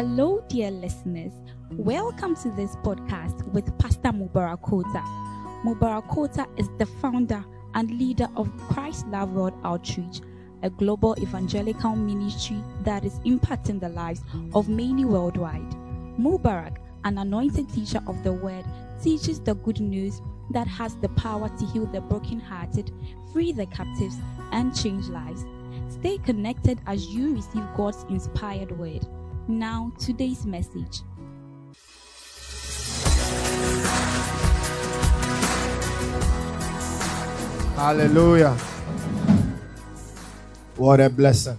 Hello, dear listeners. Welcome to this podcast with Pastor Mubarak Kota. Mubarak Kota is the founder and leader of Christ Love World Outreach, a global evangelical ministry that is impacting the lives of many worldwide. Mubarak, an anointed teacher of the word, teaches the good news that has the power to heal the brokenhearted, free the captives, and change lives. Stay connected as you receive God's inspired word. Now, today's message. Hallelujah. What a blessing.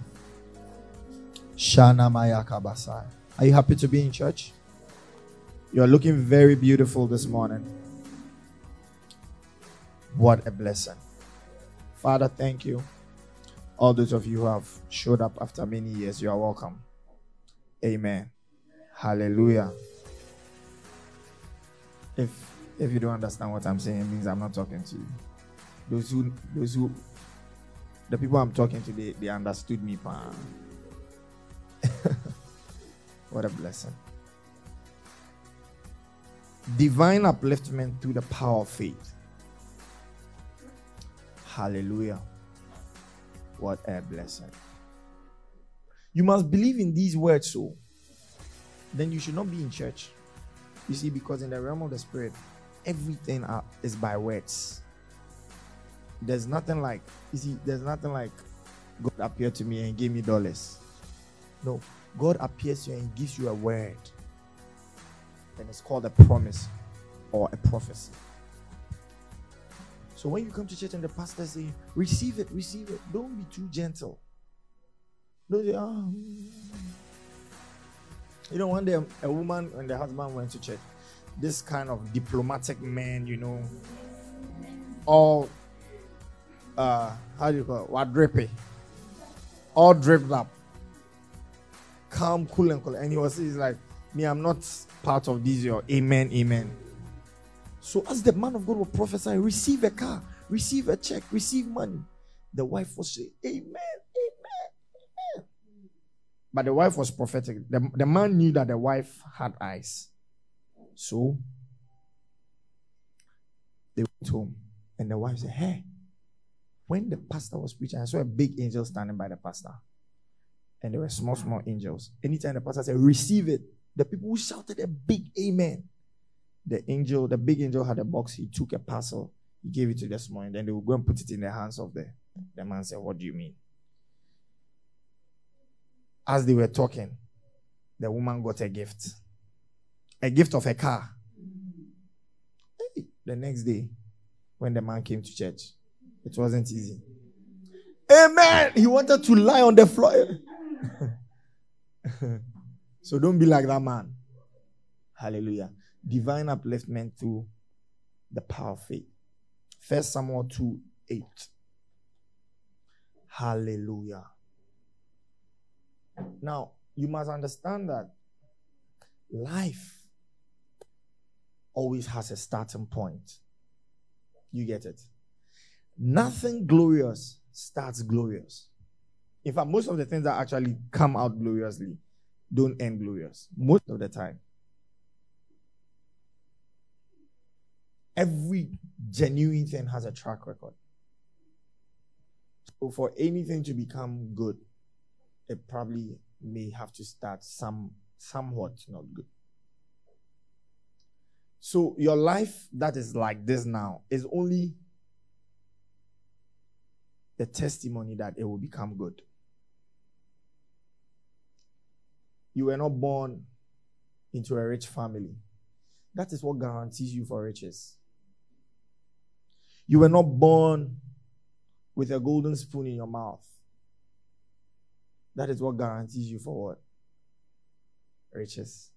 Shana Maya Kabasai. Are you happy to be in church? You are looking very beautiful this morning. What a blessing. Father, thank you. All those of you who have showed up after many years, you are welcome. Amen. Hallelujah. If if you don't understand what I'm saying, it means I'm not talking to you. Those who those who the people I'm talking to, they, they understood me. What a blessing. Divine upliftment through the power of faith. Hallelujah. What a blessing. You must believe in these words, so then you should not be in church. You see, because in the realm of the spirit, everything is by words. There's nothing like, you see, there's nothing like God appeared to me and gave me dollars. No, God appears to you and gives you a word. And it's called a promise or a prophecy. So when you come to church and the pastor say, receive it, receive it, don't be too gentle. Say, oh. You know, one day a woman and the husband went to church. This kind of diplomatic man, you know, all uh how do you call it? What drippy? All dripped up. Calm, cool, and cool. And he was he's like, Me, I'm not part of this, your amen, amen. So as the man of God was prophesying, receive a car, receive a check, receive money. The wife Amen, Amen, Amen. But the wife was prophetic. The, the man knew that the wife had eyes. So they went home. And the wife said, Hey, when the pastor was preaching, I saw a big angel standing by the pastor. And there were small, small angels. Anytime the pastor said, Receive it, the people who shouted a big amen the angel, the big angel had a box. He took a parcel, he gave it to the small, and then they would go and put it in the hands of the, the man. Said, What do you mean? As they were talking, the woman got a gift. A gift of a car. Hey, the next day, when the man came to church, it wasn't easy. Amen. He wanted to lie on the floor. so don't be like that man. Hallelujah divine upliftment through the power of faith. First Samuel 2 8. Hallelujah. Now, you must understand that life always has a starting point. You get it? Nothing glorious starts glorious. In fact, most of the things that actually come out gloriously don't end glorious. Most of the time. Every genuine thing has a track record. So for anything to become good, it probably may have to start some somewhat not good. So your life that is like this now is only the testimony that it will become good. You were not born into a rich family. That is what guarantees you for riches. You were not born with a golden spoon in your mouth. That is what guarantees you for what? Riches.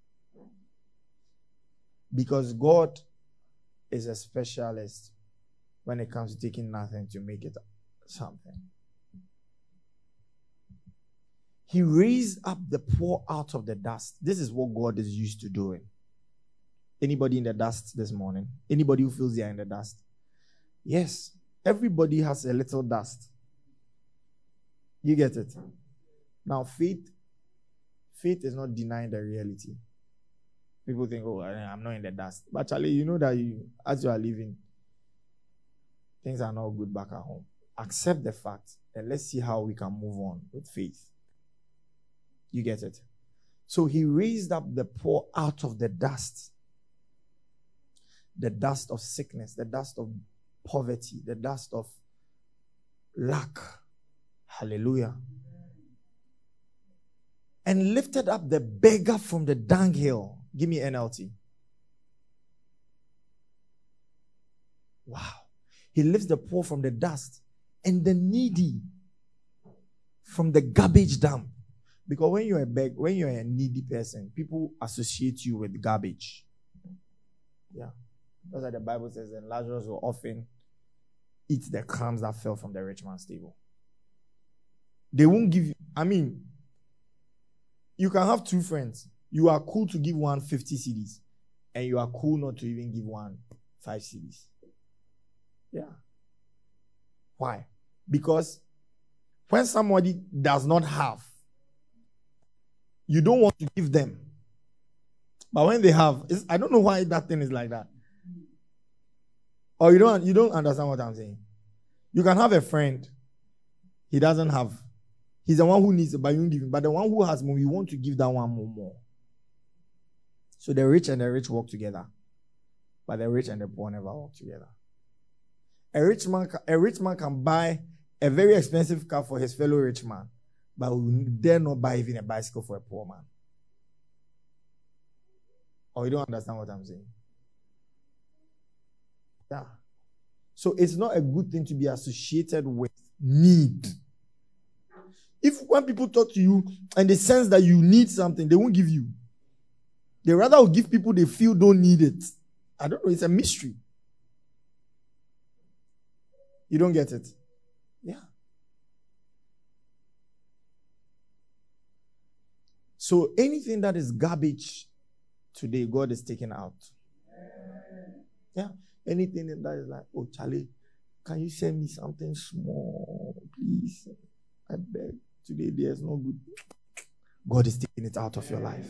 Because God is a specialist when it comes to taking nothing to make it something. He raised up the poor out of the dust. This is what God is used to doing. Anybody in the dust this morning? Anybody who feels they are in the dust? Yes, everybody has a little dust. You get it? Now, faith, faith is not denying the reality. People think, oh, I'm not in the dust. But Charlie, you know that you, as you are living, things are not good back at home. Accept the fact and let's see how we can move on with faith. You get it? So he raised up the poor out of the dust the dust of sickness, the dust of poverty, the dust of lack. Hallelujah. And lifted up the beggar from the dunghill. Give me NLT. Wow. He lifts the poor from the dust and the needy from the garbage dump. Because when you're a beg, when you're a needy person, people associate you with garbage. Yeah. That's why the Bible says, and Lazarus will often eat the crumbs that fell from the rich man's table. They won't give you, I mean, you can have two friends. You are cool to give one 50 cedis, and you are cool not to even give one 5 cedis. Yeah. Why? Because when somebody does not have, you don't want to give them. But when they have, I don't know why that thing is like that. Or you don't you don't understand what I'm saying. You can have a friend, he doesn't have. He's the one who needs it, but you don't give him. But the one who has more, you want to give that one more more. So the rich and the rich work together. But the rich and the poor never work together. A rich man, a rich man can buy a very expensive car for his fellow rich man, but will dare not buy even a bicycle for a poor man. Or you don't understand what I'm saying? Yeah. So it's not a good thing to be associated with need. If when people talk to you and they sense that you need something, they won't give you. They rather will give people they feel don't need it. I don't know, it's a mystery. You don't get it? Yeah. So anything that is garbage today, God is taking out. Yeah. Anything that is like, oh, Charlie, can you send me something small, please? I beg. Today there's no good. God is taking it out of your life.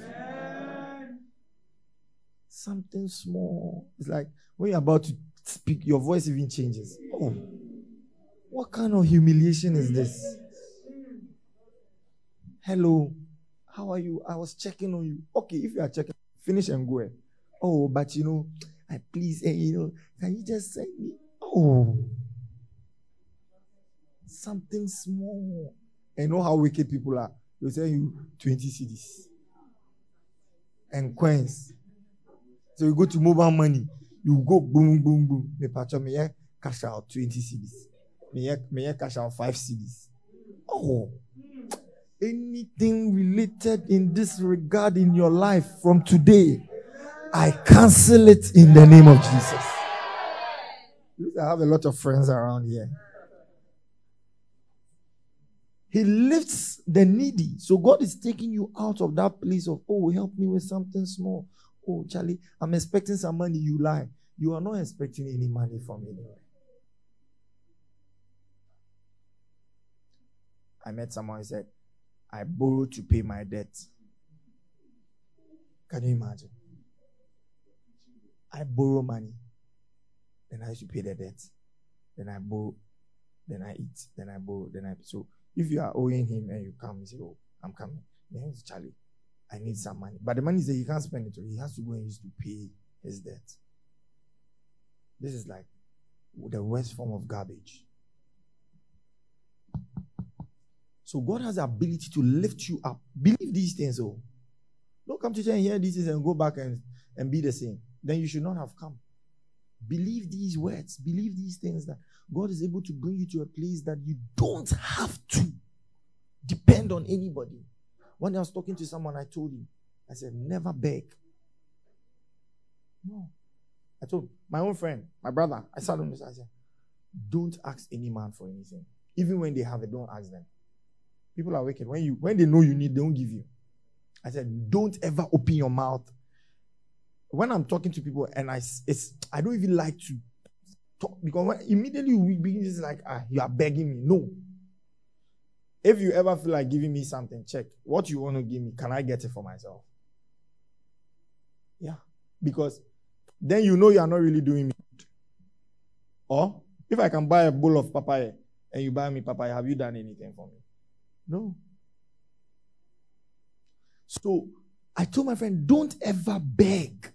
Something small. It's like when you're about to speak, your voice even changes. Oh, what kind of humiliation is this? Hello, how are you? I was checking on you. Okay, if you are checking, finish and go. Oh, but you know, I please, hey, you know, can you just send me? Oh, something small. And know how wicked people are. They'll send you 20 cedis and coins. So you go to mobile money, you go boom, boom, boom. Me patch me cash out 20 cedis. Me me cash out 5 cedis. Oh, anything related in this regard in your life from today I cancel it in the name of Jesus. I have a lot of friends around here. He lifts the needy. So God is taking you out of that place of, oh, help me with something small. Oh, Charlie, I'm expecting some money. You lie. You are not expecting any money from anywhere. I met someone who said, I borrowed to pay my debt. Can you imagine? I borrow money, then I should pay the debt. Then I borrow, then I eat, then I borrow, then I. So if you are owing him and you come and say, "Oh, I'm coming," then he's Charlie, I need some money. But the money is that he can't spend it. He has to go and use to pay his debt. This is like the worst form of garbage. So God has the ability to lift you up. Believe these things, oh. Don't come to church and hear these things and go back and, and be the same then you should not have come. Believe these words, believe these things that God is able to bring you to a place that you don't have to depend on anybody. When I was talking to someone, I told him, I said, never beg. No. I told my own friend, my brother, I sat on this, I said, don't ask any man for anything. Even when they have it, don't ask them. People are wicked. When you when they know you need, they don't give you. I said, don't ever open your mouth when I'm talking to people and I, it's, I don't even like to talk because when, immediately we begin to like, ah, you are begging me. No. If you ever feel like giving me something, check what you want to give me. Can I get it for myself? Yeah. Because then you know you are not really doing me. Or if I can buy a bowl of papaya and you buy me papaya, have you done anything for me? No. So I told my friend, don't ever beg.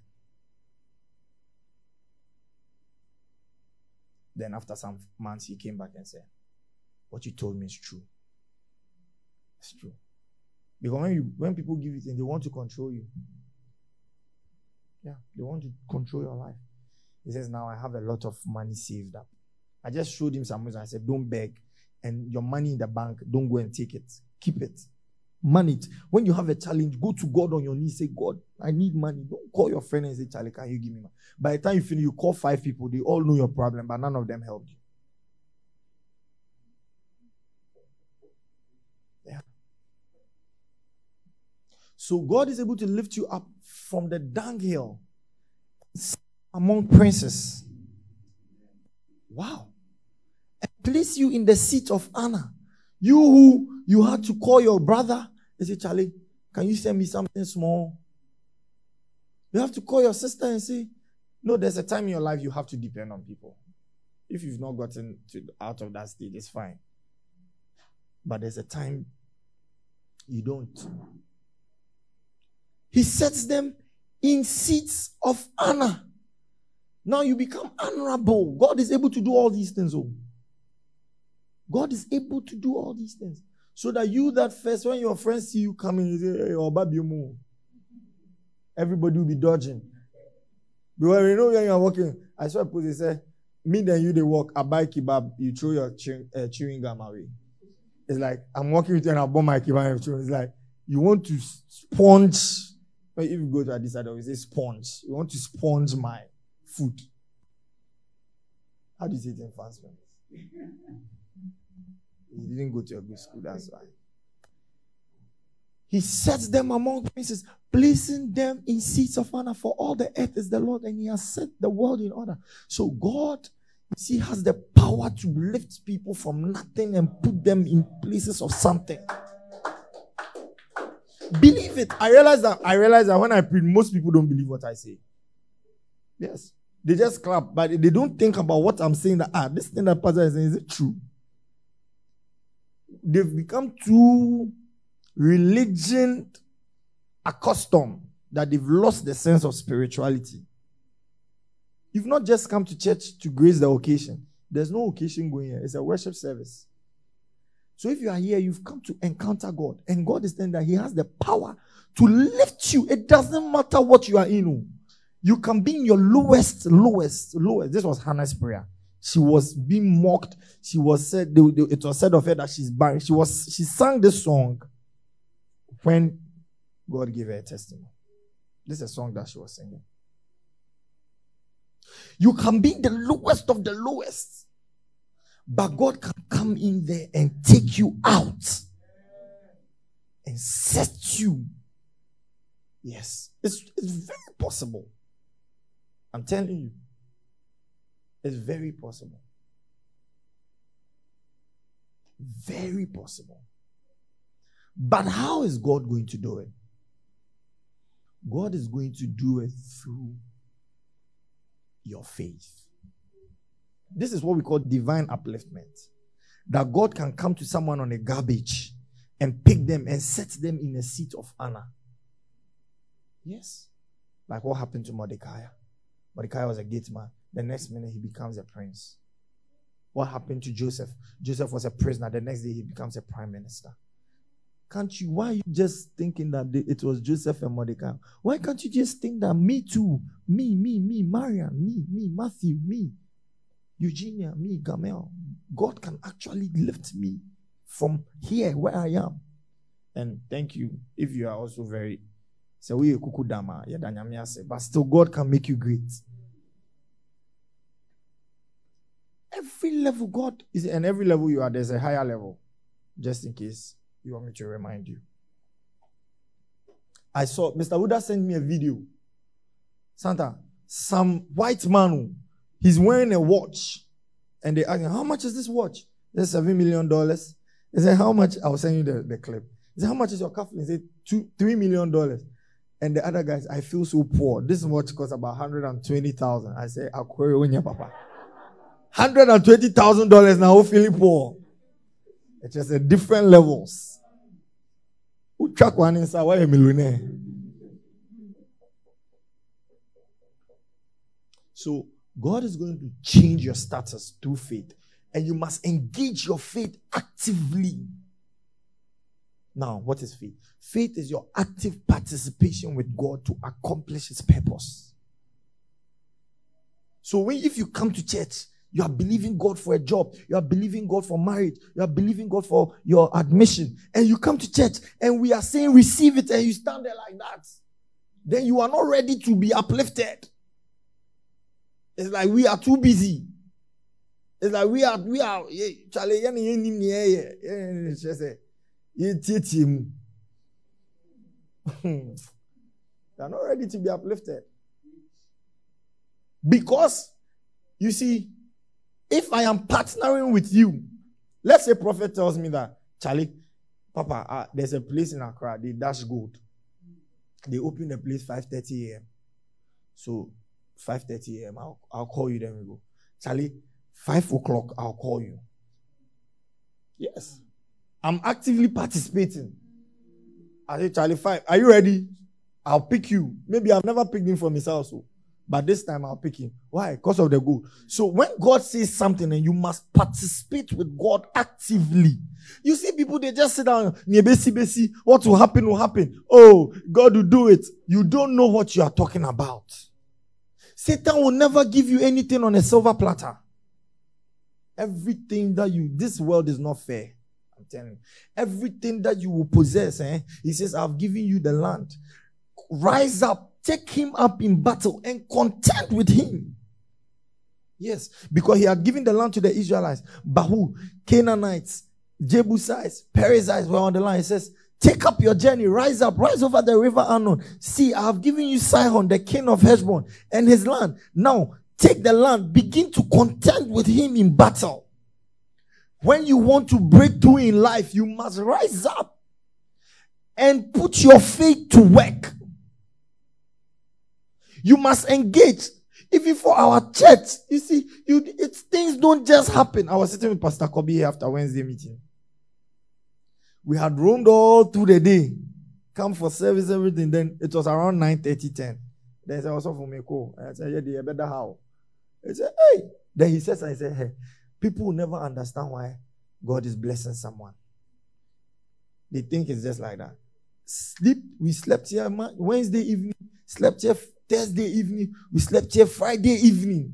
Then after some months, he came back and said, What you told me is true. It's true. Because when you when people give you things, they want to control you. Yeah, they want to control your life. He says, Now I have a lot of money saved up. I just showed him some reason. I said, Don't beg. And your money in the bank, don't go and take it. Keep it. Man it. When you have a challenge, go to God on your knees. Say, God, I need money. Don't call your friend and say, Charlie, can you give me money? By the time you finish, you call five people. They all know your problem, but none of them helped you. Yeah. So God is able to lift you up from the dunghill among princes. Wow. And place you in the seat of honor. You who you had to call your brother and say, Charlie, can you send me something small? You have to call your sister and say, No, there's a time in your life you have to depend on people. If you've not gotten to, out of that state, it's fine. But there's a time you don't. He sets them in seats of honor. Now you become honorable. God is able to do all these things. Oh. God is able to do all these things. So that you that first, when your friends see you coming, you say, hey, Obabiumu. Everybody will be dodging. Because you know when you are walking, I saw a post, they say, me then you they walk, I buy kebab, you throw your chewing, uh, chewing gum away. It's like, I'm walking with you and I bought my kebab. It's like, you want to sponge if you go to Addis Ababa, we say sponge. You want to sponge my food. How do you say it in fast You didn't go to a good school, that's why. He sets them among princes, placing them in seats of honor. For all the earth is the Lord, and He has set the world in order. So God, you see, has the power to lift people from nothing and put them in places of something. Believe it. I realize that I realize that when I preach, most people don't believe what I say. Yes. They just clap, but they don't think about what I'm saying that ah, this thing that Pastor is saying, is it true? They've become too religion accustomed that they've lost the sense of spirituality. You've not just come to church to grace the occasion. There's no occasion going here. It's a worship service. So if you are here, you've come to encounter God, and God is saying that He has the power to lift you. It doesn't matter what you are in. You can be in your lowest, lowest, lowest. This was Hannah's prayer. She was being mocked. She was said, it was said of her that she's barren. She was, she sang this song when God gave her a testimony. This is a song that she was singing. You can be the lowest of the lowest. But God can come in there and take you out and set you. Yes, it's, it's very possible. I'm telling you, it's very possible. Very possible. But how is God going to do it? God is going to do it through your faith. This is what we call divine upliftment. That God can come to someone on a garbage and pick them and set them in a seat of honor. Yes. Like what happened to Mordecai. Mordecai was a gate man. The next minute he becomes a prince. What happened to Joseph? Joseph was a prisoner. The next day he becomes a prime minister. Can't you? Why are you just thinking that it was Joseph and Mordecai? Why can't you just think that me too? Me, me, me, Marian, me, me, Matthew, me. Eugenia, me, Gamel, God can actually lift me from here where I am. And thank you if you are also very but still God can make you great. Every level God is and every level you are, there's a higher level. Just in case you want me to remind you. I saw Mr. Buddha sent me a video. Santa, some white man He's wearing a watch. And they ask him, How much is this watch? This $7 million. He said, How much? I will send you the, the clip. He said, How much is your cufflink? He said, Two, $3 million. And the other guys, I feel so poor. This watch costs about 120000 I say, I'll query papa. $120,000 now, feeling poor. It's just a different levels. Who track one inside? Why a millionaire? So God is going to change your status through faith. And you must engage your faith actively. Now, what is faith? Faith is your active participation with God to accomplish his purpose. So when if you come to church, you are believing God for a job, you are believing God for marriage, you are believing God for your admission, and you come to church and we are saying receive it and you stand there like that, then you are not ready to be uplifted. It's like we are too busy. It's like we are we are Charlie you are not ready to be uplifted. Because, you see, if I am partnering with you, let's say prophet tells me that, Charlie, Papa, uh, there's a place in Accra, they dash gold. They open the place 5.30 a.m. So 5.30 a.m., I'll, I'll call you, then we go. Charlie, 5 o'clock, I'll call you. Yes. I'm actively participating. I say, Charlie, five. Are you ready? I'll pick you. Maybe I've never picked him from his house. So. But this time I'll pick him. Why? Because of the good. So when God says something and you must participate with God actively. You see people, they just sit down, nebe sibisi what will happen will happen. Oh, God will do it. You don't know what you are talking about. Satan will never give you anything on a silver platter. Everything that you, this world is not fair I'm telling you. Everything that you will possess, eh? He says, I've given you the land. Rise up, take him up in battle, and contend with him. Yes, because he had given the land to the Israelites. Bahu, Canaanites, Jebusites, Perizzites were on the line. He says, Take up your journey, rise up, rise over the river Arnon. See, I have given you Sihon, the king of Heshbon, and his land. Now, take the land, begin to contend with him in battle. When you want to break through in life, you must rise up and put your faith to work. You must engage. Even for our church, you see, you, it's things don't just happen. I was sitting with Pastor Kobe here after Wednesday meeting. We had roamed all through the day, come for service, everything. Then it was around 9 30, 10. Then I said, also for me, cool. I said, yeah, they better how. He said, hey. Then he says, I said, hey. People will never understand why God is blessing someone. They think it's just like that. Sleep, we slept here Wednesday evening, slept here Thursday evening, we slept here Friday evening.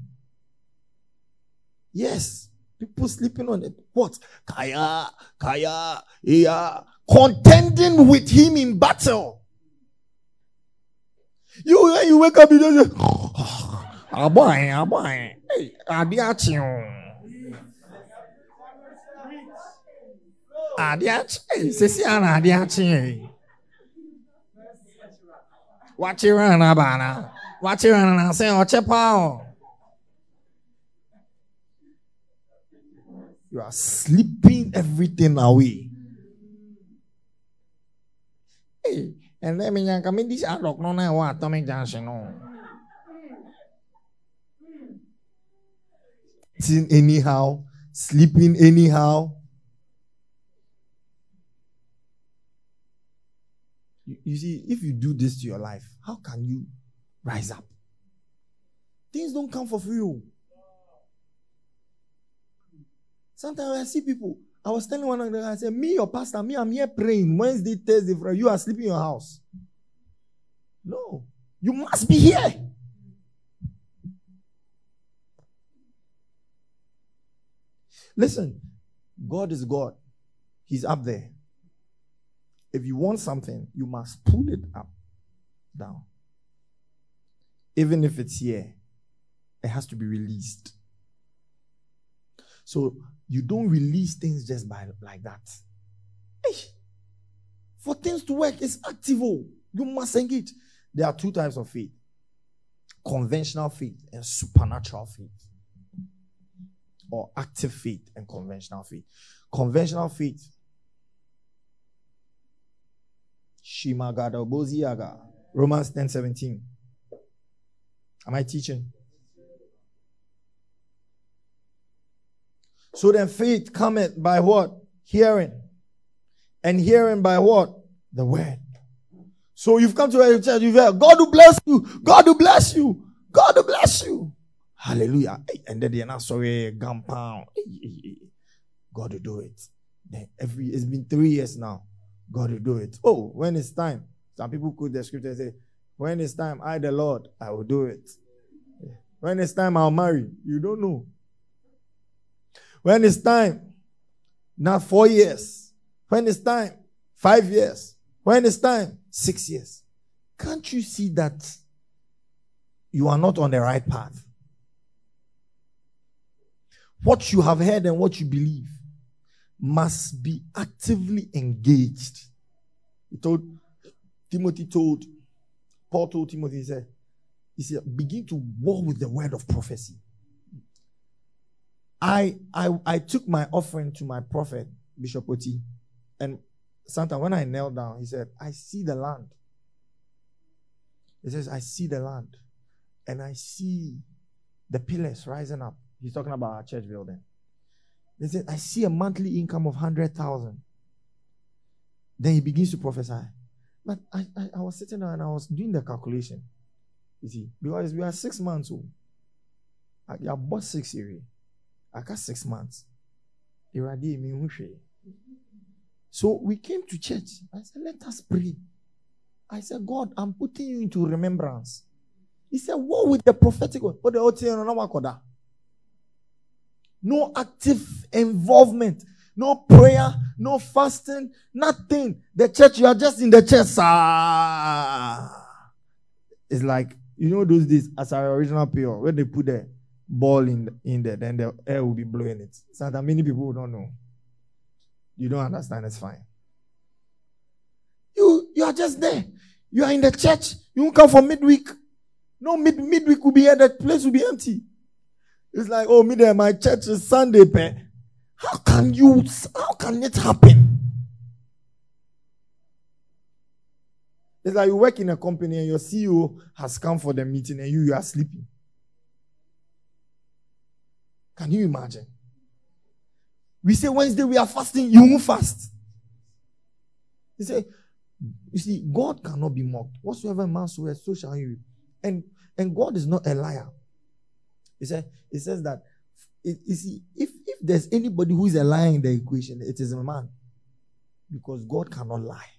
Yes, people sleeping on it. What? Kaya, Kaya, yeah, contending with him in battle. You when you wake up, you just say, hey, ade akye sisi a na wakyerɛ na baana wakyerɛ na sɛ ɔkyɛ paa o. You are sleeping everything away. Hey, and then me me this adok no na wa atomic junction no. Anyhow, sleeping anyhow. You, you see, if you do this to your life, how can you rise up? Things don't come for free. Oh. Sometimes I see people. I was telling one of them, I said, Me, your pastor, me, I'm here praying Wednesday, Thursday, Friday. You are sleeping in your house. No. You must be here. Listen, God is God. He's up there. If you want something, you must pull it up, down. Even if it's here, it has to be released. So you don't release things just by like that. For things to work, it's active. Oh. You must engage. There are two types of faith conventional faith and supernatural faith, or active faith and conventional faith. Conventional faith Shimagada Boziaga. Romans 10 17. Am I teaching? So then faith cometh by what? Hearing. And hearing by what? The word. So you've come to a church, you've heard, God will bless you. God will bless you. God will bless you. Hallelujah. And then they're not sorry, gunpound. God will do it. Then every it's been three years now. God will do it. Oh, when it's time. Some people quote the scripture and say, When it's time, I the Lord, I will do it. When it's time, I'll marry. You don't know. When it's time, not four years. When it's time, five years. When it's time, six years. Can't you see that you are not on the right path? What you have heard and what you believe must be actively engaged. He told Timothy told Paul told Timothy, he said, he said, begin to war with the word of prophecy. I I I took my offering to my prophet, Bishop Oti, and Santa, when I knelt down, he said, I see the land. He says, I see the land. And I see the pillars rising up. He's talking about our church building. He said, I see a monthly income of 100,000. Then he begins to prophesy. But I, I, I, was sitting there and I was doing the calculation. You see, because we are six months old. I, I bought six years. I got six months. So we came to church. I said, let us pray. I said, God, I'm putting you into remembrance. He said, what with the prophetic? No active involvement. No prayer, no fasting, nothing. The church, you are just in the church. Ah. It's like, you know, those days, as our original PR, when they put the ball in, in there, then the air will be blowing it. So that many people don't know. You don't understand, it's fine. You, you are just there. You are in the church. You won't come for midweek. No, mid, midweek will be here. That place will be empty. It's like, oh, me there, my church is Sunday, pay. How can you, how can it happen? It's like you work in a company and your CEO has come for the meeting and you, you are sleeping. Can you imagine? We say Wednesday we are fasting, you won't fast. He say, you see, God cannot be mocked. Whatsoever man swears, so shall he. And and God is not a liar. He said, He says that you see, if, if there's anybody who is a liar in the equation, it is a man. Because God cannot lie.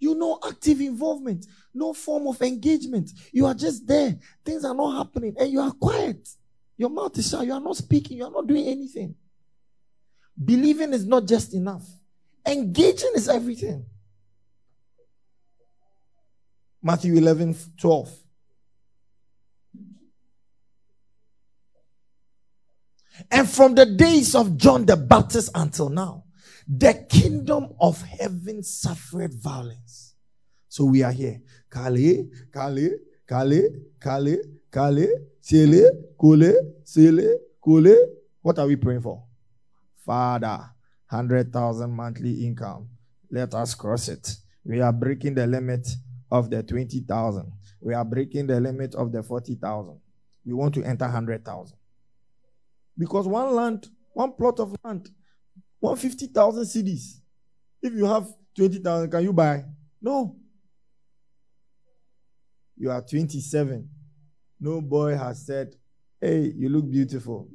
You know, active involvement, no form of engagement. You are just there. Things are not happening, and you are quiet. Your mouth is shut. You are not speaking. You are not doing anything. Believing is not just enough. Engaging is everything. Matthew 11, 12. And from the days of John the Baptist until now, the kingdom of heaven suffered violence. So we are here. Kale, Kale, Kale, Kale, Kale, Sele, Kule, Sele, Kule. What are we praying for? Father, 100,000 monthly income. Let us cross it. We are breaking the limit of the 20,000. We are breaking the limit of the 40,000. We want to enter 100,000. Because one land, one plot of land, 150,000 cedis. If you have 20,000, can you buy? No. You are 27. No boy has said, Hey, you look beautiful.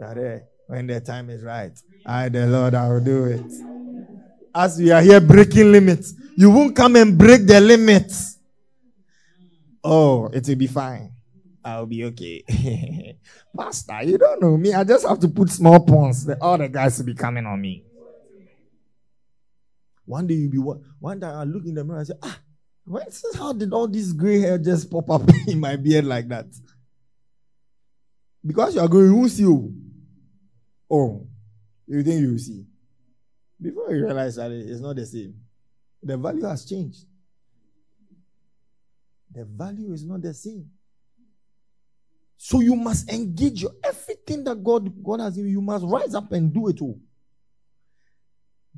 Eh, when the time is right, I, the Lord, I will do it. As we are here breaking limits, you won't come and break the limits. Oh, it will be fine. I'll be okay. Pastor, you don't know me. I just have to put small pawns. All the guys will be coming on me. One day you'll be one. One day I look in the mirror and say, ah, how did all this gray hair just pop up in my beard like that? Because you are going, you see. Oh, oh you think you see. Before you realize that it's not the same, the value has changed. The value is not the same. So you must engage your everything that God, God has given you. You must rise up and do it all.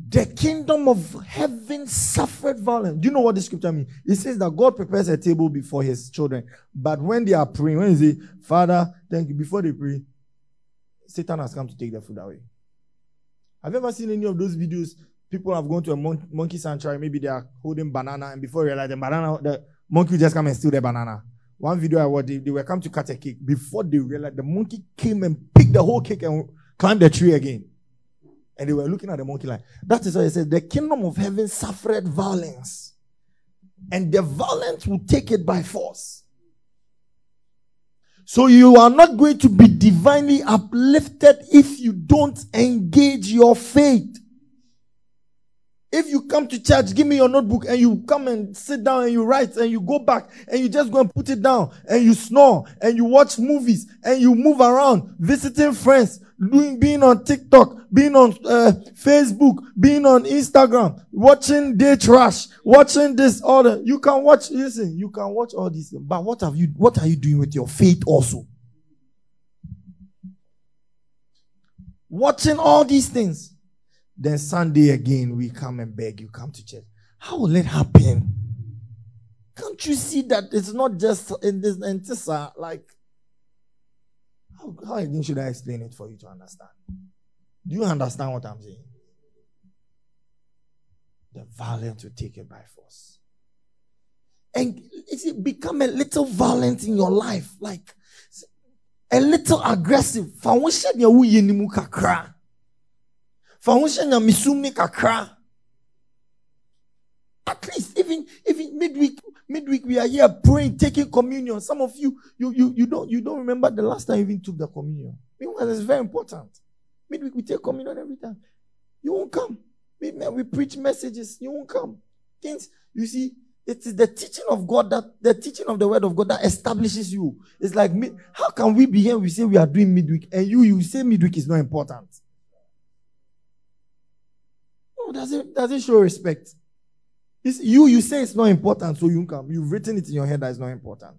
The kingdom of heaven suffered violence. Do you know what the scripture means? It says that God prepares a table before his children. But when they are praying, when they say, Father, thank you, before they pray, Satan has come to take the food away. Have you ever seen any of those videos? People have gone to a mon- monkey sanctuary, maybe they are holding banana, and before you realize the banana, the monkey will just come and steal the banana. One video I watched, they, they were come to cut a cake. Before they realized, the monkey came and picked the whole cake and climbed the tree again. And they were looking at the monkey like, that is why he said, the kingdom of heaven suffered violence. And the violence will take it by force. So you are not going to be divinely uplifted if you don't engage your faith. If you come to church, give me your notebook and you come and sit down and you write and you go back and you just go and put it down and you snore and you watch movies and you move around visiting friends, doing, being on TikTok, being on uh, Facebook, being on Instagram, watching day trash, watching this order. You can watch, listen, you can watch all these things. But what have you, what are you doing with your faith also? Watching all these things. Then Sunday again, we come and beg you, come to church. How will it happen? Can't you see that it's not just in this and this uh, like how, how again should I explain it for you to understand? Do you understand what I'm saying? The violent will take it by force. And it become a little violent in your life, like a little aggressive. Hyɛ nyamesum ne kakra at least even even midweek midweek we are here praying taking communion. Some of you you you, you don't you don't remember the last time you even took the communion. Meanwhile it's very important. Midweek we take communion every time. You won't come. We, we preach messages. You won't come. Things you see it is the teaching of God that the teaching of the word of God that establishes you. It's like how can we be here? We say we are doing midweek, and you you say midweek is not important does it does it show respect? It's you you say it's not important, so you come. You've written it in your head that it's not important.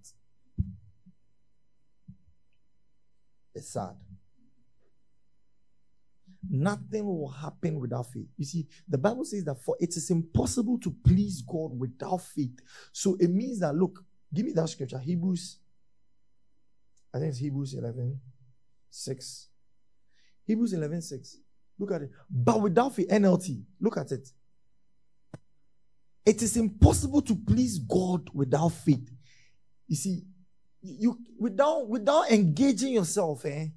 It's sad. Nothing will happen without faith. You see, the Bible says that for it is impossible to please God without faith. So it means that look, give me that scripture, Hebrews. I think it's Hebrews 11, 6. Hebrews 11, 6. Look at it. But without the NLT, look at it. It is impossible to please God without faith. You see, you without without engaging yourself, eh?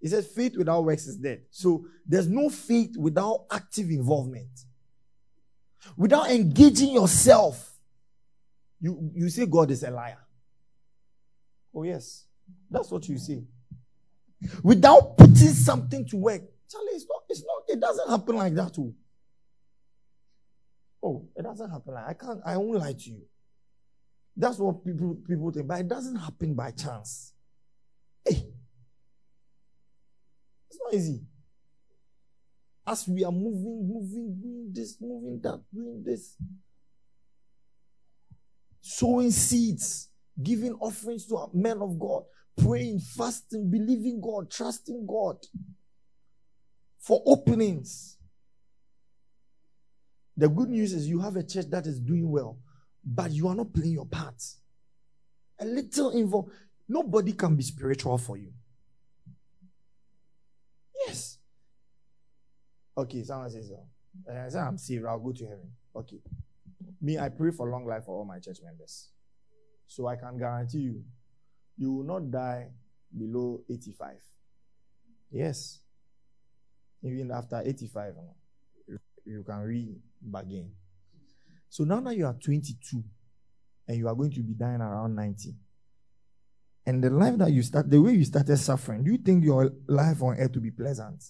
It says faith without works is dead. So there's no faith without active involvement. Without engaging yourself, you, you say God is a liar. Oh, yes. That's what you say. Without putting something to work, Charlie, it's not, it's not, it doesn't happen like that too. Oh, it doesn't happen like I can't, I won't lie to you. That's what people people think, but it doesn't happen by chance. Hey, it's not easy. As we are moving, moving, doing this, moving that, doing this, sowing seeds, giving offerings to men of God, praying, fasting, believing God, trusting God for openings. The good news is you have a church that is doing well, but you are not playing your part. A little involved. Nobody can be spiritual for you. Yes. Okay, someone says so. I say I'm saved, I'll go to heaven. Okay. Me, I pray for long life for all my church members. So I can guarantee you, you will not die below 85. Yes. Even after 85, you can re bargain. So now that you are 22 and you are going to be dying around 90, and the life that you start, the way you started suffering, do you think your life on earth will be pleasant?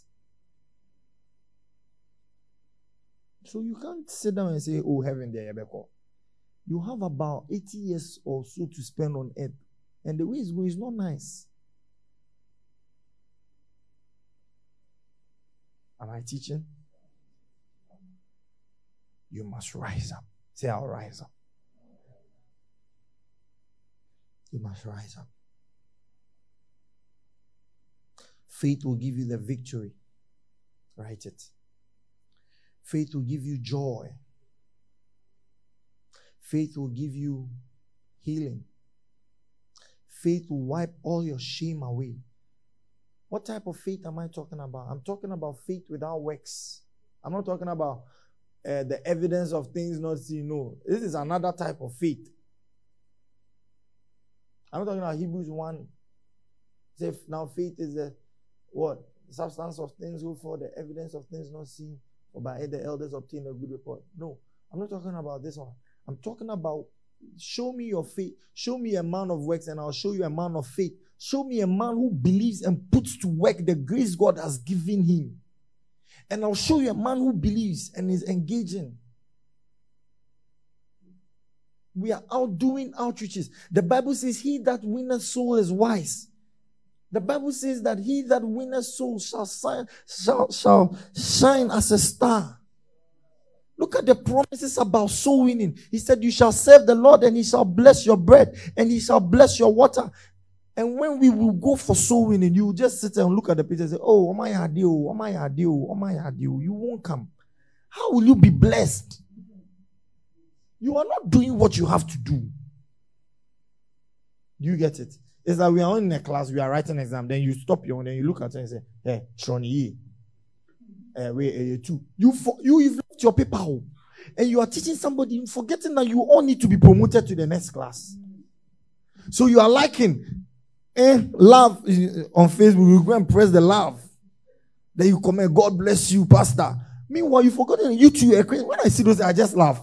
So you can't sit down and say, Oh, heaven there, You have about 80 years or so to spend on earth. And the way it's going is not nice. Am I teaching? You must rise up. Say, I'll rise up. You must rise up. Faith will give you the victory. Write it. Faith will give you joy. Faith will give you healing. Faith will wipe all your shame away. What type of faith am I talking about? I'm talking about faith without works. I'm not talking about uh, the evidence of things not seen. No, this is another type of faith. I'm not talking about Hebrews 1. Say now faith is the what? Substance of things hoped for, the evidence of things not seen, or by the elders obtain a good report. No, I'm not talking about this one. I'm talking about show me your faith. Show me a man of works, and I'll show you a man of faith. Show me a man who believes and puts to work the grace God has given him. And I'll show you a man who believes and is engaging. We are out doing outreaches. The Bible says, He that winneth soul is wise. The Bible says that he that winneth soul shall shine, shall, shall shine as a star. Look at the promises about soul winning. He said, You shall serve the Lord, and he shall bless your bread, and he shall bless your water. And when we will go for soul winning, you just sit and look at the picture and say, Oh, am I deal? Am I deal? Am I deal? You won't come. How will you be blessed? You are not doing what you have to do. Do you get it? It's that we are in a class, we are writing an exam, then you stop your, then you look at it and say, Hey, Shoni, uh, wait, uh, two. You, for, you, you've left your paper home, and you are teaching somebody, forgetting that you all need to be promoted to the next class. So you are liking Eh, love on Facebook. You go and press the love. Then you comment, God bless you, Pastor. Meanwhile, you forgotten you too. When I see those, I just laugh.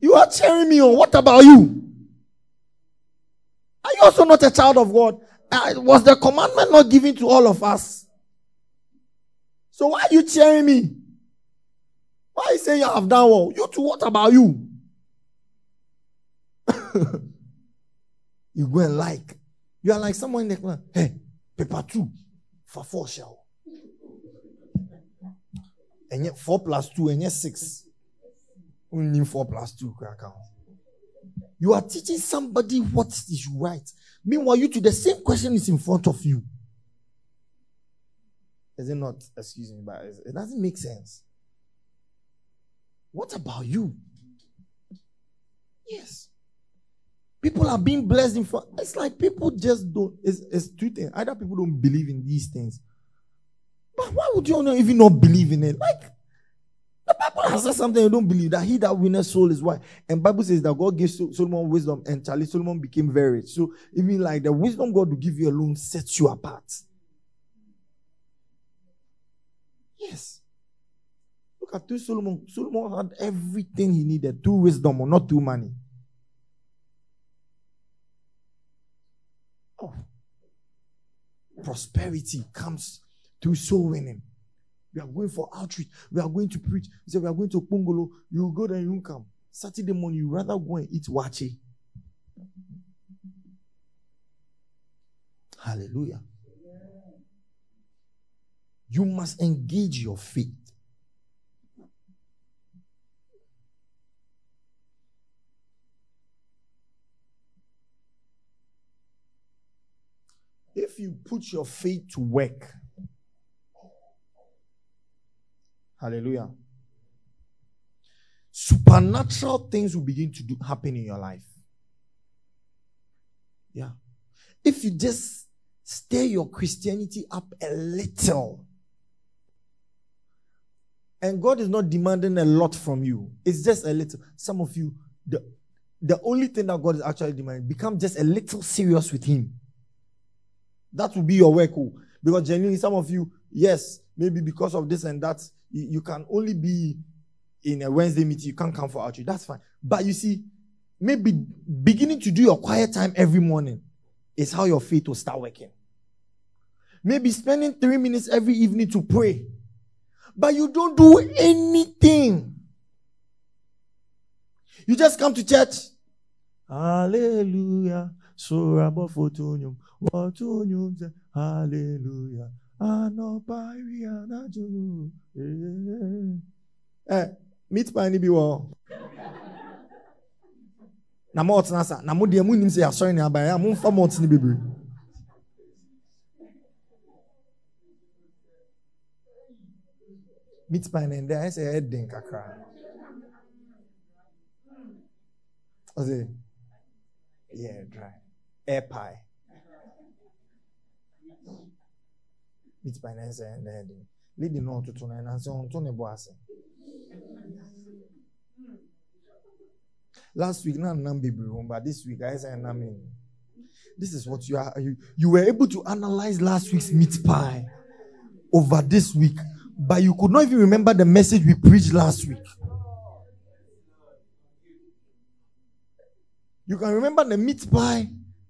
You are cheering me on. What about you? Are you also not a child of God? Uh, was the commandment not given to all of us? So why are you cheering me? Why are you saying you have done well? You too, what about you? you go and like. You are like someone in the class. Hey, paper two for four shell. And yet four plus two, and yet six. Only four plus two. You are teaching somebody what is right. Meanwhile, you to the same question is in front of you. Is it not? Excuse me, but it doesn't make sense. What about you? Yes. People are being blessed in front. It's like people just don't. It's, it's two things. Either people don't believe in these things. But why would you even not believe in it? Like, the Bible has said something you don't believe that he that winneth soul is why. And Bible says that God gave Solomon wisdom and Charlie Solomon became very. So even like the wisdom God will give you alone sets you apart. Yes. Look at two Solomon. Solomon had everything he needed two wisdom or not through money. Oh. Prosperity comes through soul winning. We are going for outreach. We are going to preach. We say we are going to Pongolo. You go there, you come. Saturday morning, you rather go and eat waakye. Hallelujah. You must engage your faith. If you put your faith to work, hallelujah, supernatural things will begin to do, happen in your life. Yeah. If you just stir your Christianity up a little, and God is not demanding a lot from you, it's just a little. Some of you, the, the only thing that God is actually demanding, become just a little serious with Him. That will be your work. Oh. Because genuinely, some of you, yes, maybe because of this and that, you, you can only be in a Wednesday meeting. You can't come for outreach. That's fine. But you see, maybe beginning to do your quiet time every morning is how your faith will start working. Maybe spending three minutes every evening to pray. But you don't do anything. You just come to church. Hallelujah. Surah Bafotunium. Watunium. Hallelujah. Anoparianaju. Eh, meet by any be wall. Na mo ɔtena sa na mo deɛ mo nim sɛ yɛasɔre ne aban a momfa mo ɔtene bebree meat pie and then I say head din kakra. I say, yeah, dry. Air pie. Meat pie and say and then lady no to tuna and say on to ne boase. Last week, not nam baby room, but this week I say nam in. This is what you are. You, you were able to analyze last week's meat pie over this week, but you could not even remember the message we preached last week. You can remember the meat pie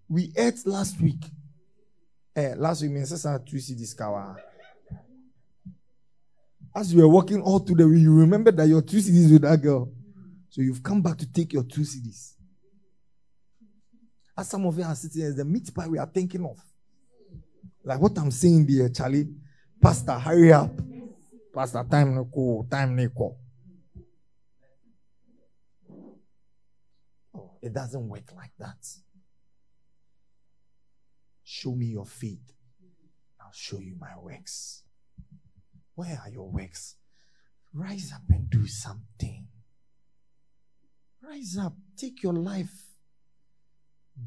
we ate last week. Eh, last week, means two this cover. As you were walking all through the week, you remember that your two cedis with that girl. So you've come back to take your two cedis. As some of you are sitting here, the meat pie we are thinking of. Like what I'm saying there, Charlie. Pastor, hurry up. Pastor, time no go, time no go. Oh, it doesn't work like that. Show me your faith. I'll show you my works. Where are your works? Rise up and do something. Rise up. Take your life.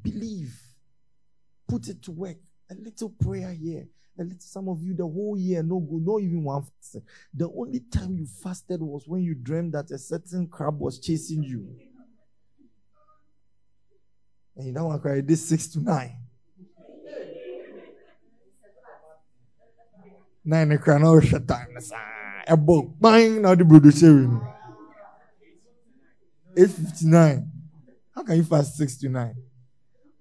Believe. Put it to work. A little prayer here. A little, some of you, the whole year, no good, not even one. The only time you fasted was when you dreamed that a certain crab was chasing you. And you don't want to cry this six to nine. Nine cry no shut time. A book bang now the brother sharing. 8.59. How can you fast 6 to 9?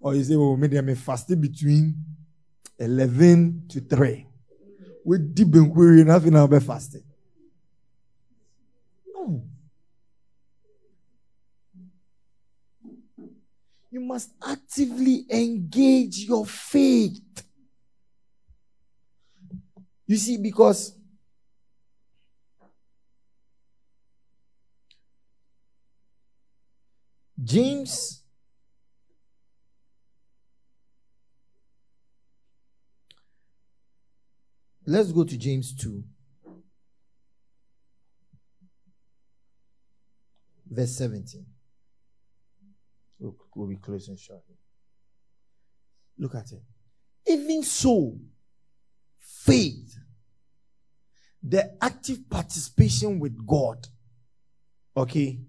Or you say, well, maybe I'm fasting between 11 to 3. With deep inquiry, nothing I'll be fasting. No. You must actively engage your faith. You see, because James Let's go to James 2. Verse 17. We'll, we'll be closing shortly. Look at it. Even so, faith, the active participation with God. Okay.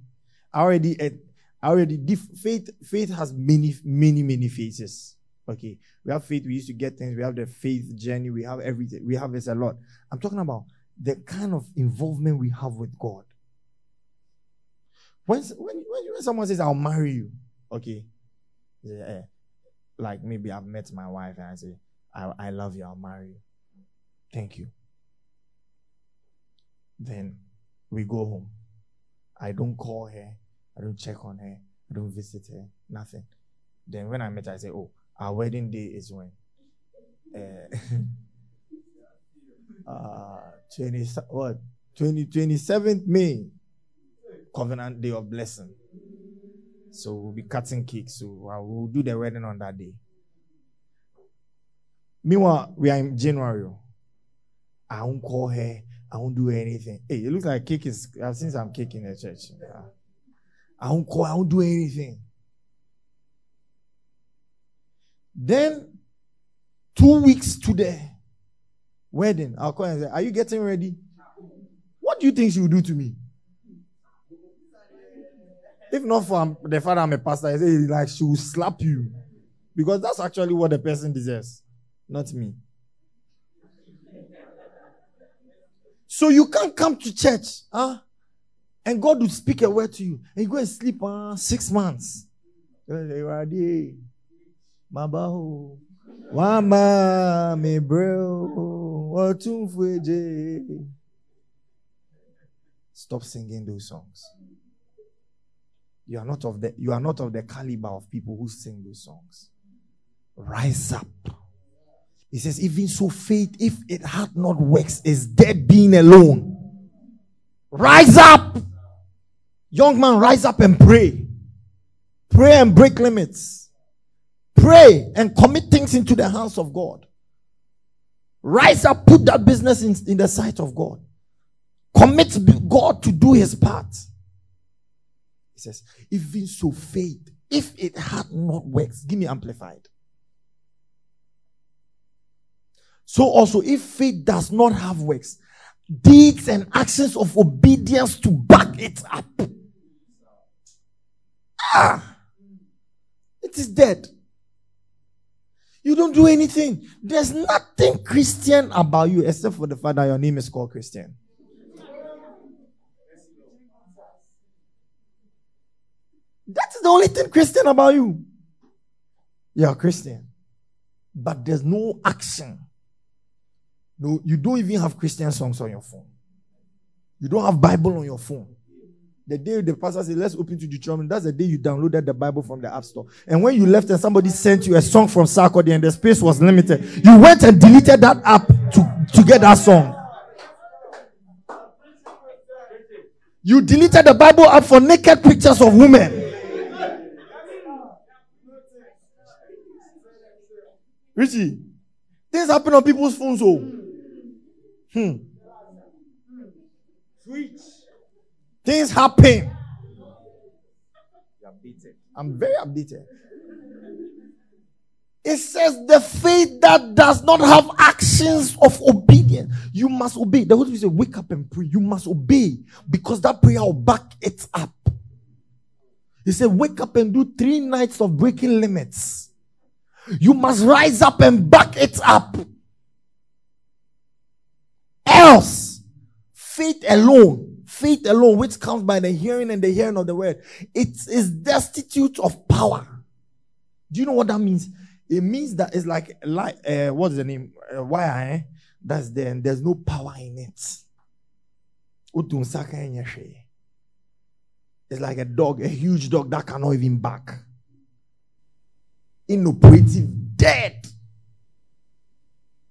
already already faith faith has many many many phases. Okay? We have faith we used to get things we have the faith journey we have everything we have this a lot. I'm talking about the kind of involvement we have with god. When when, when someone says i'll marry you okay? Yeah, eh, like maybe i've met my wife and i say I, I love you i'll marry you thank you. Then we go home. I don't call her. I don't check on her. I don't visit her. Nothing. Then when I met her, I say, "Oh, our wedding day is when." Uh, uh 20 what? 20 27th May. Covenant day of blessing. So we'll be cutting cakes. So we'll do the wedding on that day. Meanwhile we are in January I won't call her I won't do anything hey it looks like is I've seen some cake in the church yeah. I won't call, I won't do anything. Then, two weeks to the wedding, I'll call and say, Are you getting ready? What do you think she will do to me? If not for um, the father, I'm a pastor, I say, like, she will slap you. Because that's actually what the person deserves, not me. So you can't come to church, huh? And God will speak a word to you. And you go and sleep uh, six months. Stop singing those songs. You are not of the you are not of the caliber of people who sing those songs. Rise up. He says, even so, faith, if it had not works, is dead being alone. Rise up. Young man, rise up and pray. Pray and break limits. Pray and commit things into the hands of God. Rise up, put that business in, in the sight of God. commit God to do his part. He says, even so faith, if it had not worked, give me amplified. So also, if faith does not have works, deeds and actions of obedience to back it up. Ah, it is dead. You don't do anything. There's nothing Christian about you except for the fact that your name is called Christian. That's the only thing Christian about you. You're a Christian. But there's no action. No, you don't even have Christian songs on your phone. You don't have Bible on your phone. The day the pastor said, let's open to Deuteronomy, that's the day you downloaded the Bible from the App Store. And when you left and somebody sent you a song from Sarkodie and the space was limited, you went and deleted that app to, to get that song. You deleted the Bible app for naked pictures of women. Richie, things happen on people's phones. Oh. Hmm. Switch things happen. I'm very updated. It says the faith that does not have actions of obedience. You must obey. The Holy Spirit says, wake up and pray. You must obey because that prayer will back it up. He said, wake up and do three nights of breaking limits. You must rise up and back it up. Else, faith alone, faith alone, which comes by the hearing and the hearing of the word, it is destitute of power. Do you know what that means? It means that it's like, like uh, what's the name? Uh, wire, eh? That's and there's no power in it. It's like a dog, a huge dog that cannot even bark. inoperative, dead.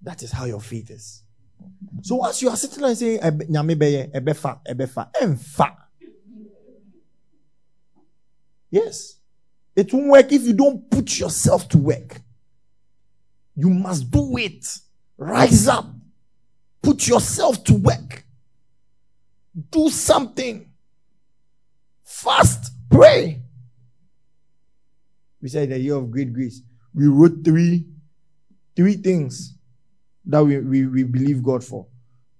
That is how your faith is. So once you are sitting there and saying, Nyame beye, ebefa, ebefa, emfa. Yes. It won't work if you don't put yourself to work. You must do it. Rise up. Put yourself to work. Do something. Fast. Pray. We said the year of great grace. We wrote three, three things that we, we, we believe God for.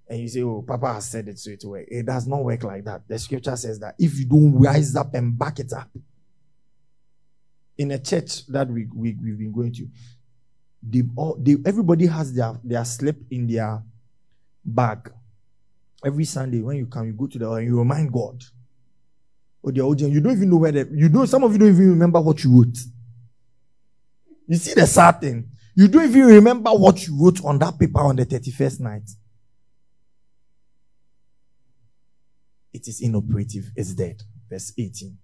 And you say, Oh, Papa has said it, so it work. It does not work like that. The scripture says that if you don't rise up and back it up, in a church that we, we, we've been going to, they all, they, everybody has their, their slip in their bag. Every Sunday, when you come, you go to the and you remind God or the audience, you don't even know where the, you know, some of you don't even remember what you wrote. You see the sad thing? You don't even remember what you wrote on that paper on the 31st night. It is inoperative. It's dead. Verse 18.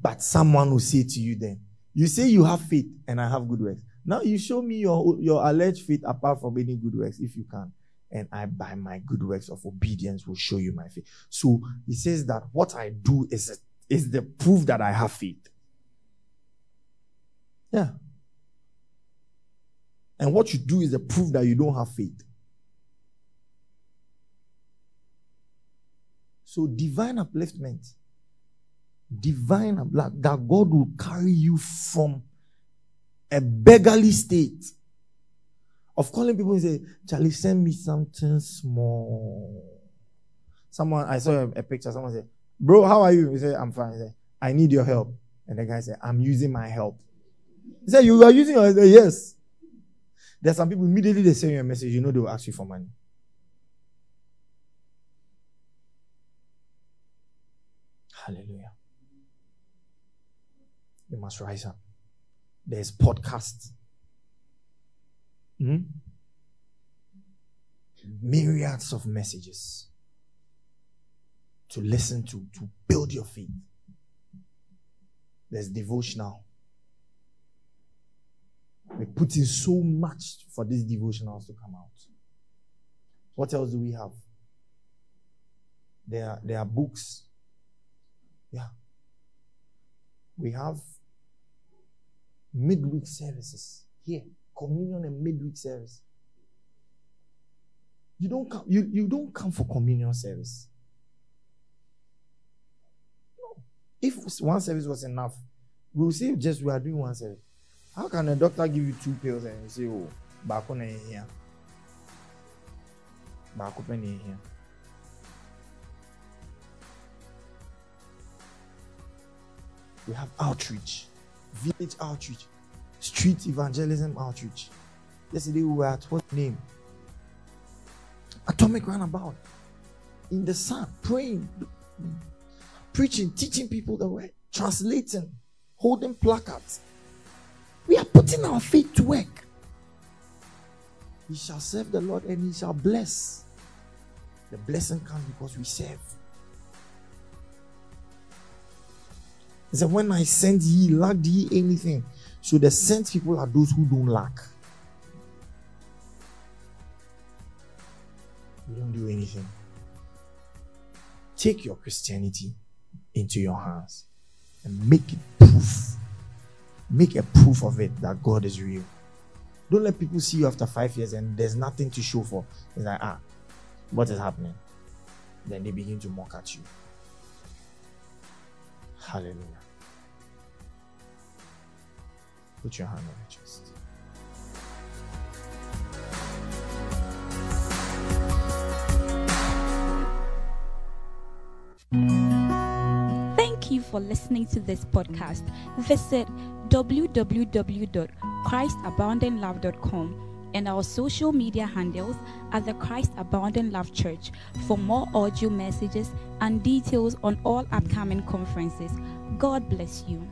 But someone will say to you then, you say you have faith and I have good works. Now you show me your, your alleged faith apart from any good works if you can and I, by my good works of obedience, will show you my faith. So he says that what I do is, is the proof that I have faith. Yeah. And what you do is a proof that you don't have faith. So divine upliftment, divine that God will carry you from a beggarly state of calling people and say, Charlie, send me something small. Someone, I saw a, a picture, someone said, Bro, how are you? He said, I'm fine. He said, I need your help. And the guy said, I'm using my help. He said, You are using your Yes. There's some people immediately they send you a message, you know they will ask you for money. Hallelujah. You must rise up. There's podcasts Hmm? Myriads of messages to listen to, to build your faith. There's devotional. We put in so much for these devotionals to come out. What else do we have? There there are books. Yeah. We have midweek services here communion and midweek service. You don't come, you, you don't come for communion service. No. If one service was enough, we will say just we are doing one service. How can a doctor give you two pills and say, oh, back on here? Back up in here. We have outreach, village outreach, street evangelism outreach. Yesterday we were at what name? Atomic Roundabout. In the sun, praying, preaching, teaching people the way, translating, holding placards. We putting our faith to work. He shall serve the Lord and he shall bless. The blessing comes because we serve. He said, When I sent ye, lack ye anything? So the sent people are those who don't lack. You don't do anything. Take your Christianity into your hands and make it proof. Make a proof of it that God is real. Don't let people see you after five years and there's nothing to show for. It's like, ah, what is happening? Then they begin to mock at you. Hallelujah. Put your hand on your chest. Thank you for listening to this podcast. Visit www.christaboundinglove.com and our social media handles at the Christ Abounding Love Church for more audio messages and details on all upcoming conferences. God bless you.